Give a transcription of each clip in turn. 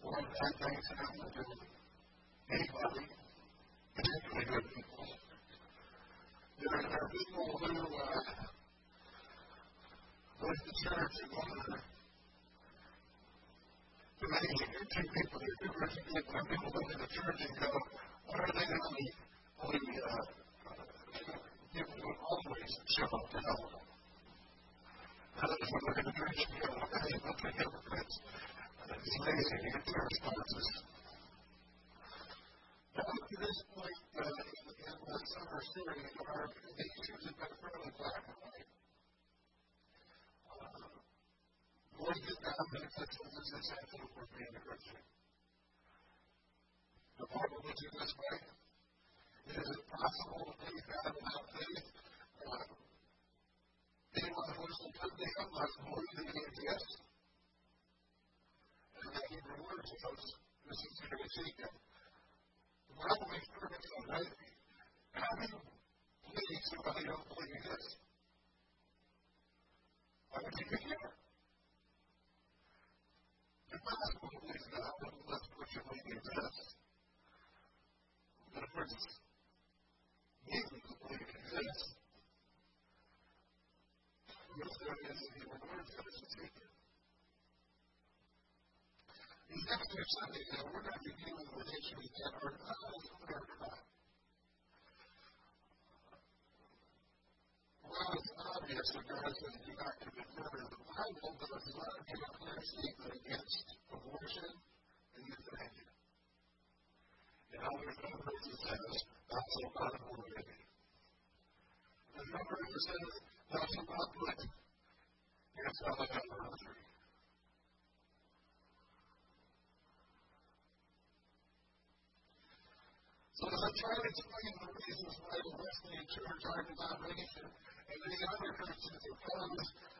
about what bad things happen to anybody, particularly good people. There are people who uh, go to church and wonder to many two people, are two of people. Some people go to the church and go, what are they going to be? Only uh, people who always show up to help. Others will look at the church and go, okay, look at hypocrites. It's amazing to get their responses. Now, up to this point uh, in, in the summer series, our issues have been fairly black and white. Uh, Lord, get down benefits of this essential for being a Christian. The Bible puts it this way. Is it possible to please God without faith? Uh, anyone who listens to me must believe that he exists. And the Hebrew word shows this is going to seek him. The Bible makes perfect sense, right? How do you please somebody who don't believe exists? Why would you get here? It's possible to please God unless what you believe exists. But of course, you believe exists. Most of it is the Hebrew word for this is secret. These next few Sundays, now, we're going to be dealing with issues that are not always clear cut. While it's obvious that God says do. Well, not commit murder, Bible does not give a statement against abortion and euthanasia. In other words, it says, that's a part of morbidity. And number it says, that's a part of it. It's not a murder. So as I try to explain the reasons why the Wesleyan Church, our denomination, and many other Christians oppose uh,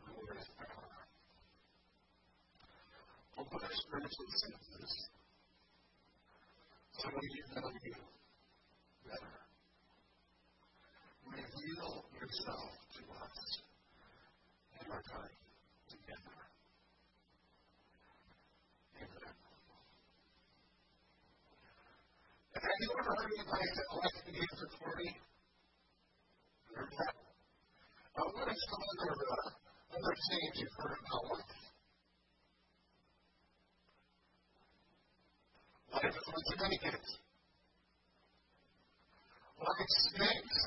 Open our spiritual senses so we can know you better. Reveal yourself to us in our time together. Amen. And have you ever heard anybody that likes to be answer 40? Heard that? Uh, what is some other, uh, other sayings you've heard about life? Is like many kids. Life stinks.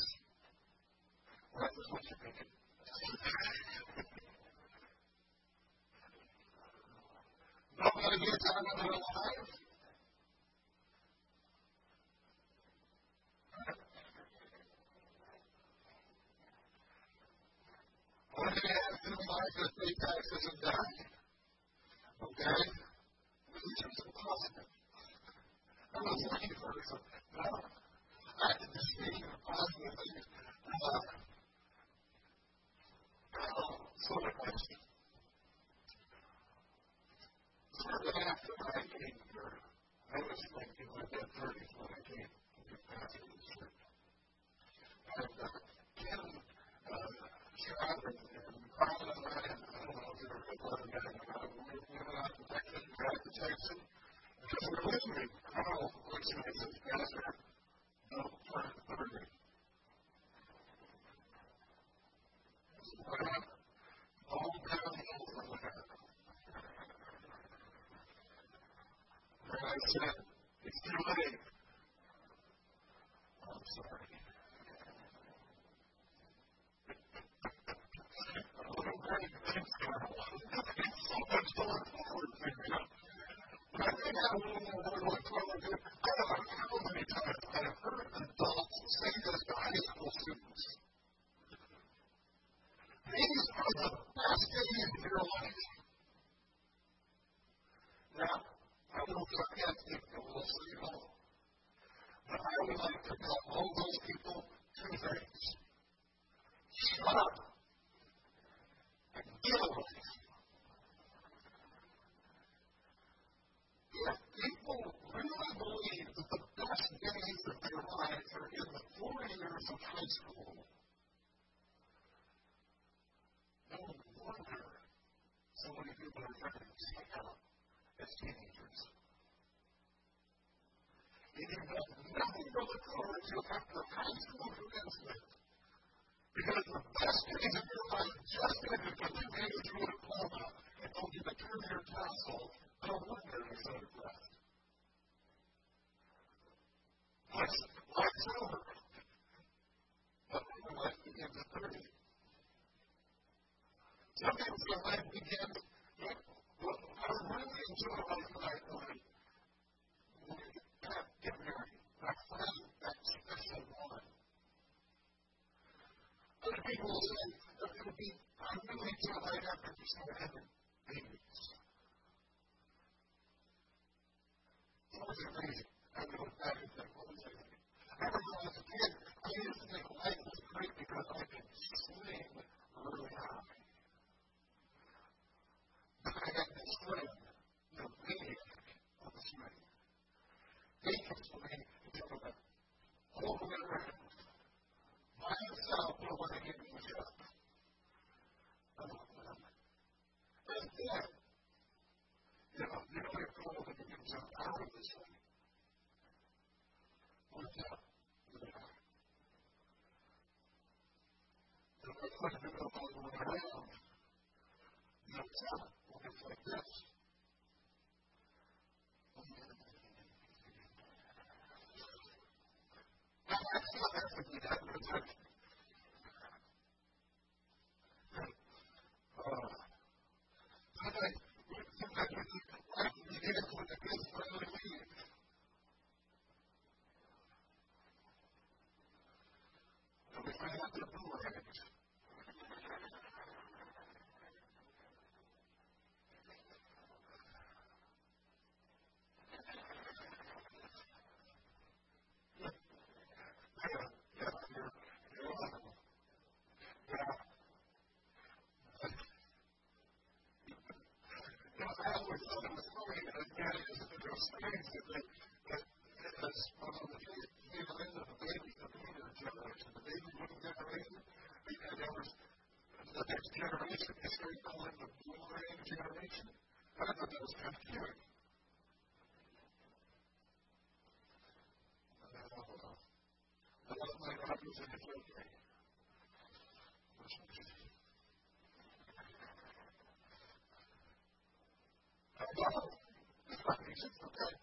Life is what you're thinking. Nobody gets out of their life. What have pay taxes and die? Okay? These are some positive things. I said, it's too late. I'm sorry. a little bit of things going on. so much going forward for you. But I think I had a little more work Thank you. Thank you.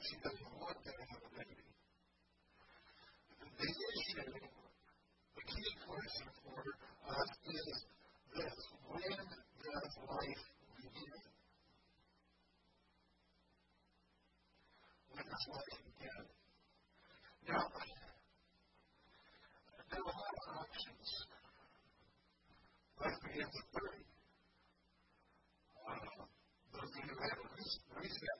vida morta era living. The issue, the key question for us is this when does life begin? When does life begin? Now, there are a lot of options. Life begins at 30. Uh, those of you who have reset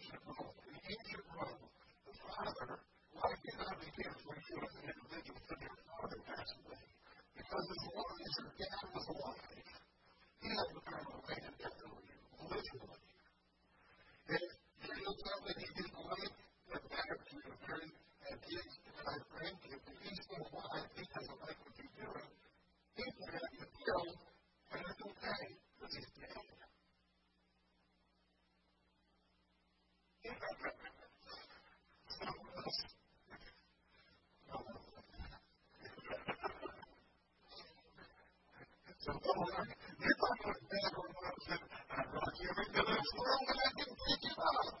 Roger, you're in the next world, and I didn't pick it up.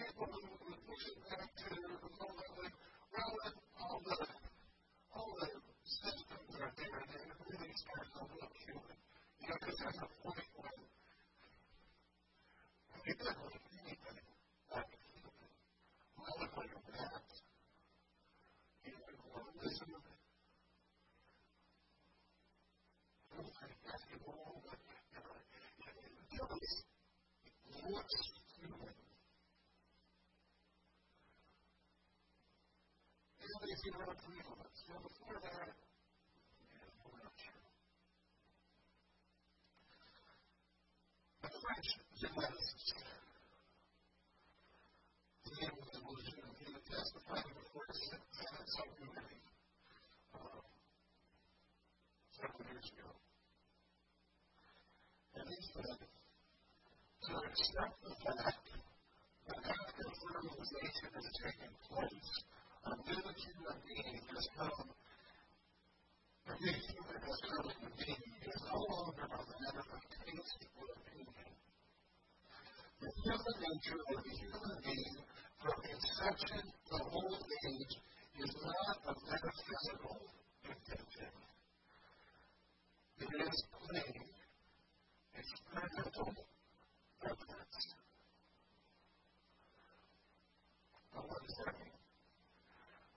people who would push it crazy little before that, yeah. A French geneticist. His name was Lejeune, testified before the Senate subcommittee several years ago. And he said, to accept the fact that African fertilization is place Thank of being has come, of human being. No longer a opinion. The human nature of the human being from to old age is not a metaphysical. It is plain, evidence.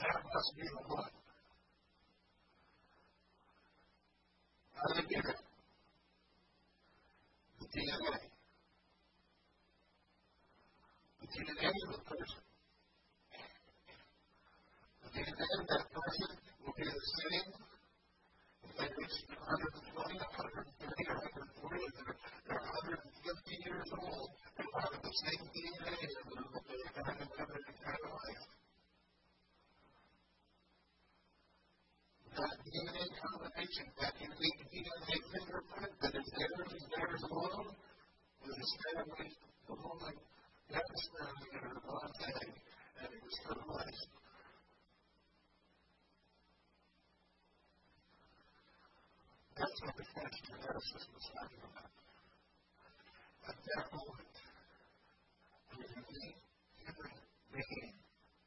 must be the one. How did they get it? The DNA. The DNA of the person. The DNA of that person will be the same if they reach 120, 130, or 140, if they're, they're 150 years old, they will have the same DNA in them that they had in their entire life. That DNA combination, that unique DNA fingerprint that is theirs and theirs alone, was established the moment that was found in her one day, and it was her life. That's what the French geneticist was talking about. At that moment, a unique human being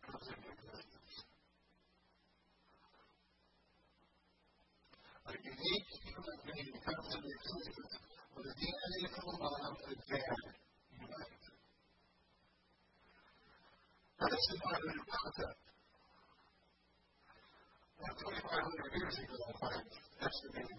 comes into existence. A unique human being comes into existence with the DNA a mom and dad unite. That's the modern concept. Now, 2,500 years ago, if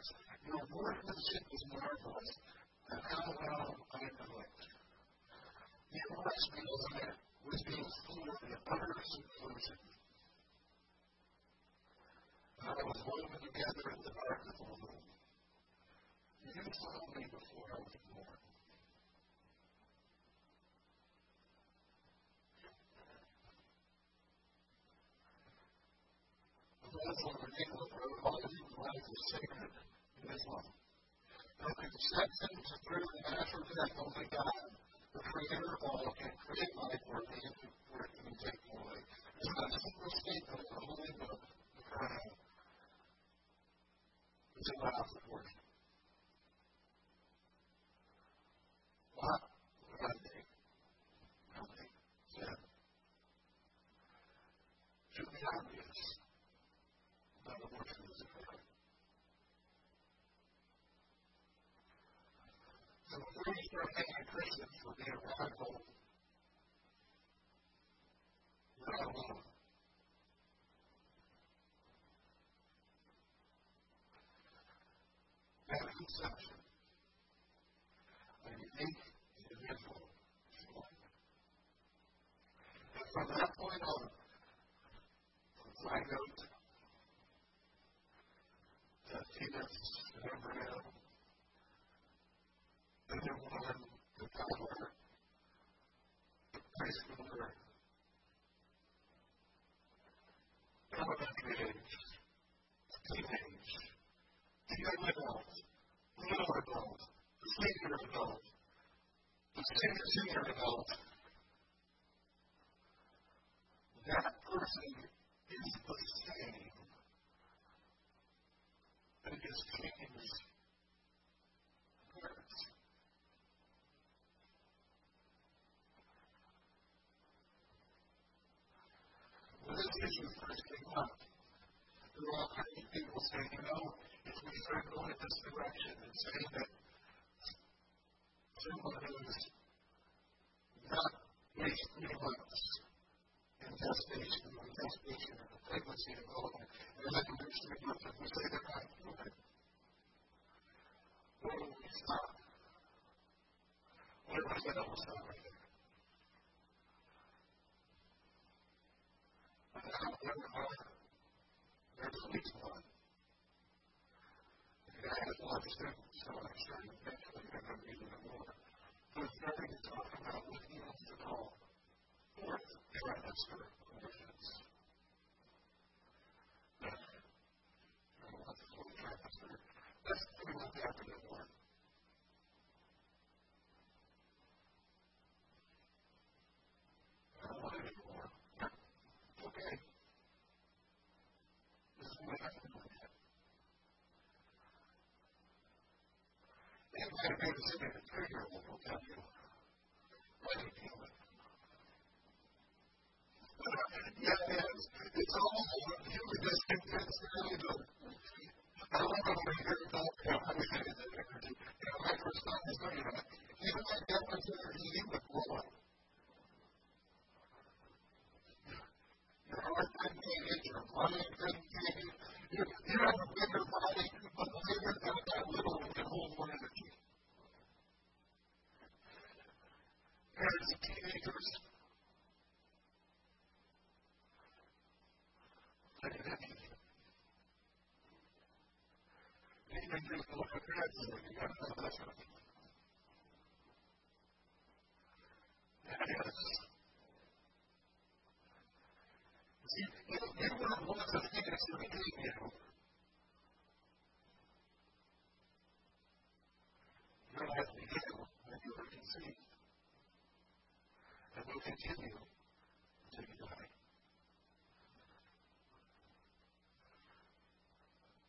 complex. Your workmanship is marvelous, and how well I know it. You bless me as I was being schooled in utter seclusion. I was woven together in the dark of the womb. You saw me before I was born. that's what we're dealing with. All of human life is sacred in. And it steps into through the natural death, only God, the creator of all, can create life where it can take away. It's not a statement of the Holy Book, the Quran, which allows you. What? One day. One day. Sin. To be obvious. So before you start making Christians for being radical, you're not alone. That conception, a unique individual, and from that point on, from zygote to fetus and embryo, and then one to toddler, preschooler, elementary age, teenage, young adult, little adult, senior adult, the senior senior. adult, that person is the same and his changed words. When this issue first came up, there were all kinds of people saying, you know, if we start going in this direction and saying that someone who's not reached three months in gestation, or gestation, or pregnancy involvement, and then you reach three months, if we say they're not human, do we stop? Where does that there? And now there are, there's at one. And I a lot of so I'm eventually they're going to be even more. Starting to talk about what wants to call fourth trimester abortions. What's the fourth trimester? That's pretty much they're born. I don't want any more. Sitting a three-year-old will tell you, you feel it? yeah, it is. It's all human really good. I hear about, you know, that, you know, my first was doing that. Even like that was there, he. Your heart couldn't take it, your body couldn't take it. You, you have a bigger body, but bigger than that little can hold more energy. Parents of teenagers, look at that. Even just look at that, you got to know that's what that is. See, you, you were one of the things that became you. Your life began when you were conceived and will continue until you die.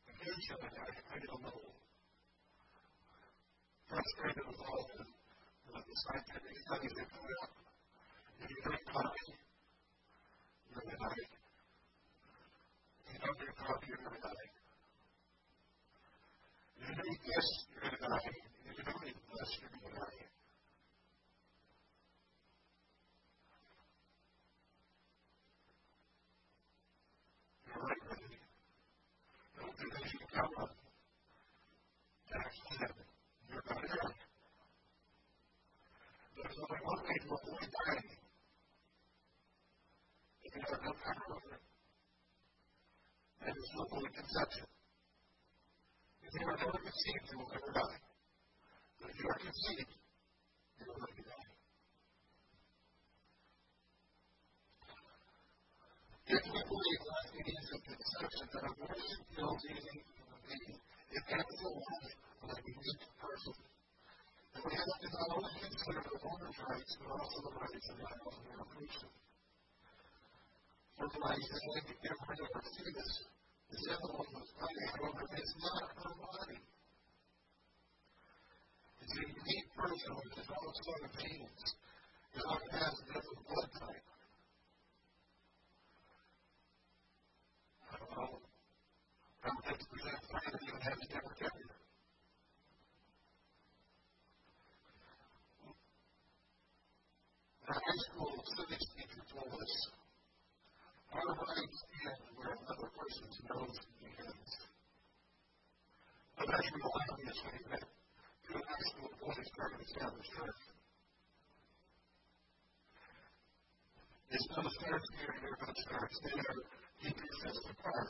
Occasionally, I, I don't know, frustrated with all the, the scientific studies that come out. If you drink coffee, you're going to die. If you don't drink coffee, you're going to die. If you eat this, you're going to die. If you don't eat this, you're going to die. Conception. If you are never conceived, you will never die. But if you are conceived, you will never die. If we believe life begins at conception, then abortion kills anything human being. It ends the life of a unique person. And we have to not only consider the woman's rights, but also the rights of animals and evolution. Fertilizing and get rid of her fetus the animal was fighting, however, is not her body. It's a unique person with his own set of genes. God has a different blood type. I don't know. How much percent plan even has a different gender? The high school civics teacher told us our rights end where another person's nose begins. But as we will obviously that to a high school boys trying to establish church. It's not a fair fear your good starts. They are keep your fists apart.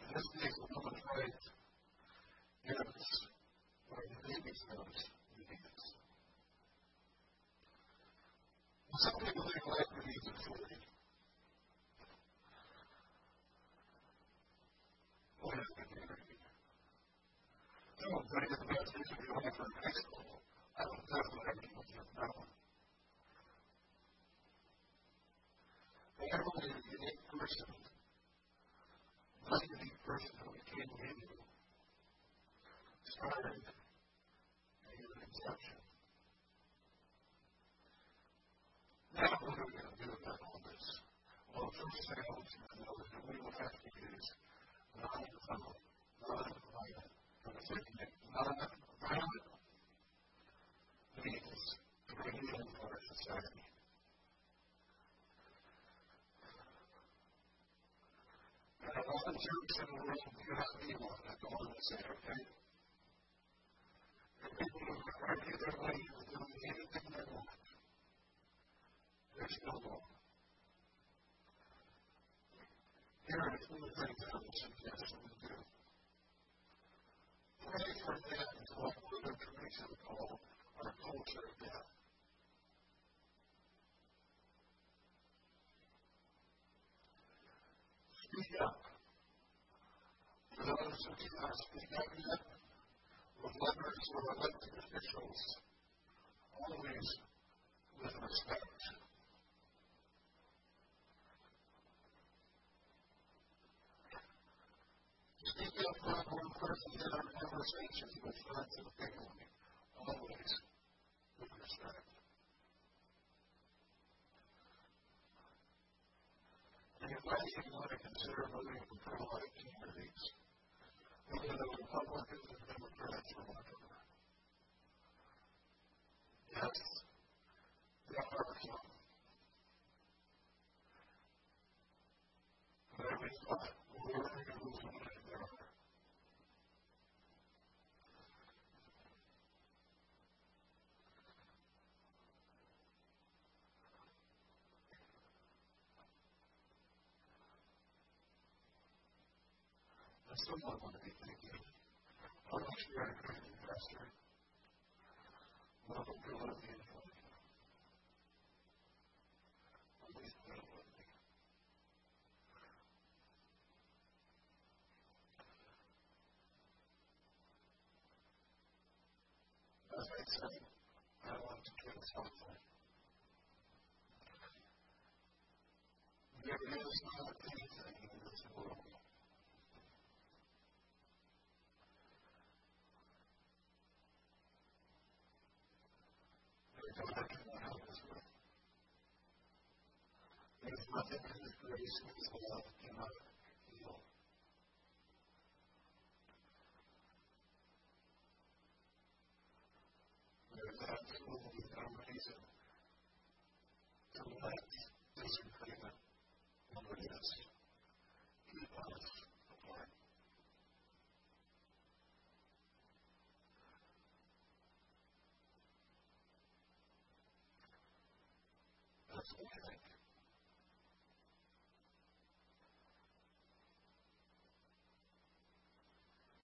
In this case, a woman's right ends where the baby's nose begins. Some people think life begins at 40. What is the theory? Someone's going to get the best reason to go after high school. I don't know what everything was just now. Everyone is a unique person. Not a unique person who came in you. Started at your conception. Now, what are we going to do about all this? Well, first thing I want you to know is that we will have to use non-violent, non-violent, non-violent means to bring healing to our society. The churches in the world, you have. That's all I'm say, okay? And people who argue their way into doing anything they want there's no law. Here are some of the things I would suggest we do. Pray for them to what Mother Teresa would call our culture of death. University has yet with elected officials, always with respect. Speak our always with respect. You want to consider moving from pro-life you. know, the public is And someone might be thinking, how much we love you anyway. At least they love me. As I said, I want to do something. There is not anything in this world that God cannot help us with. There is nothing and His love cannot heal. There is absolutely no reason to let disagreement over this keep us apart. That's what I think.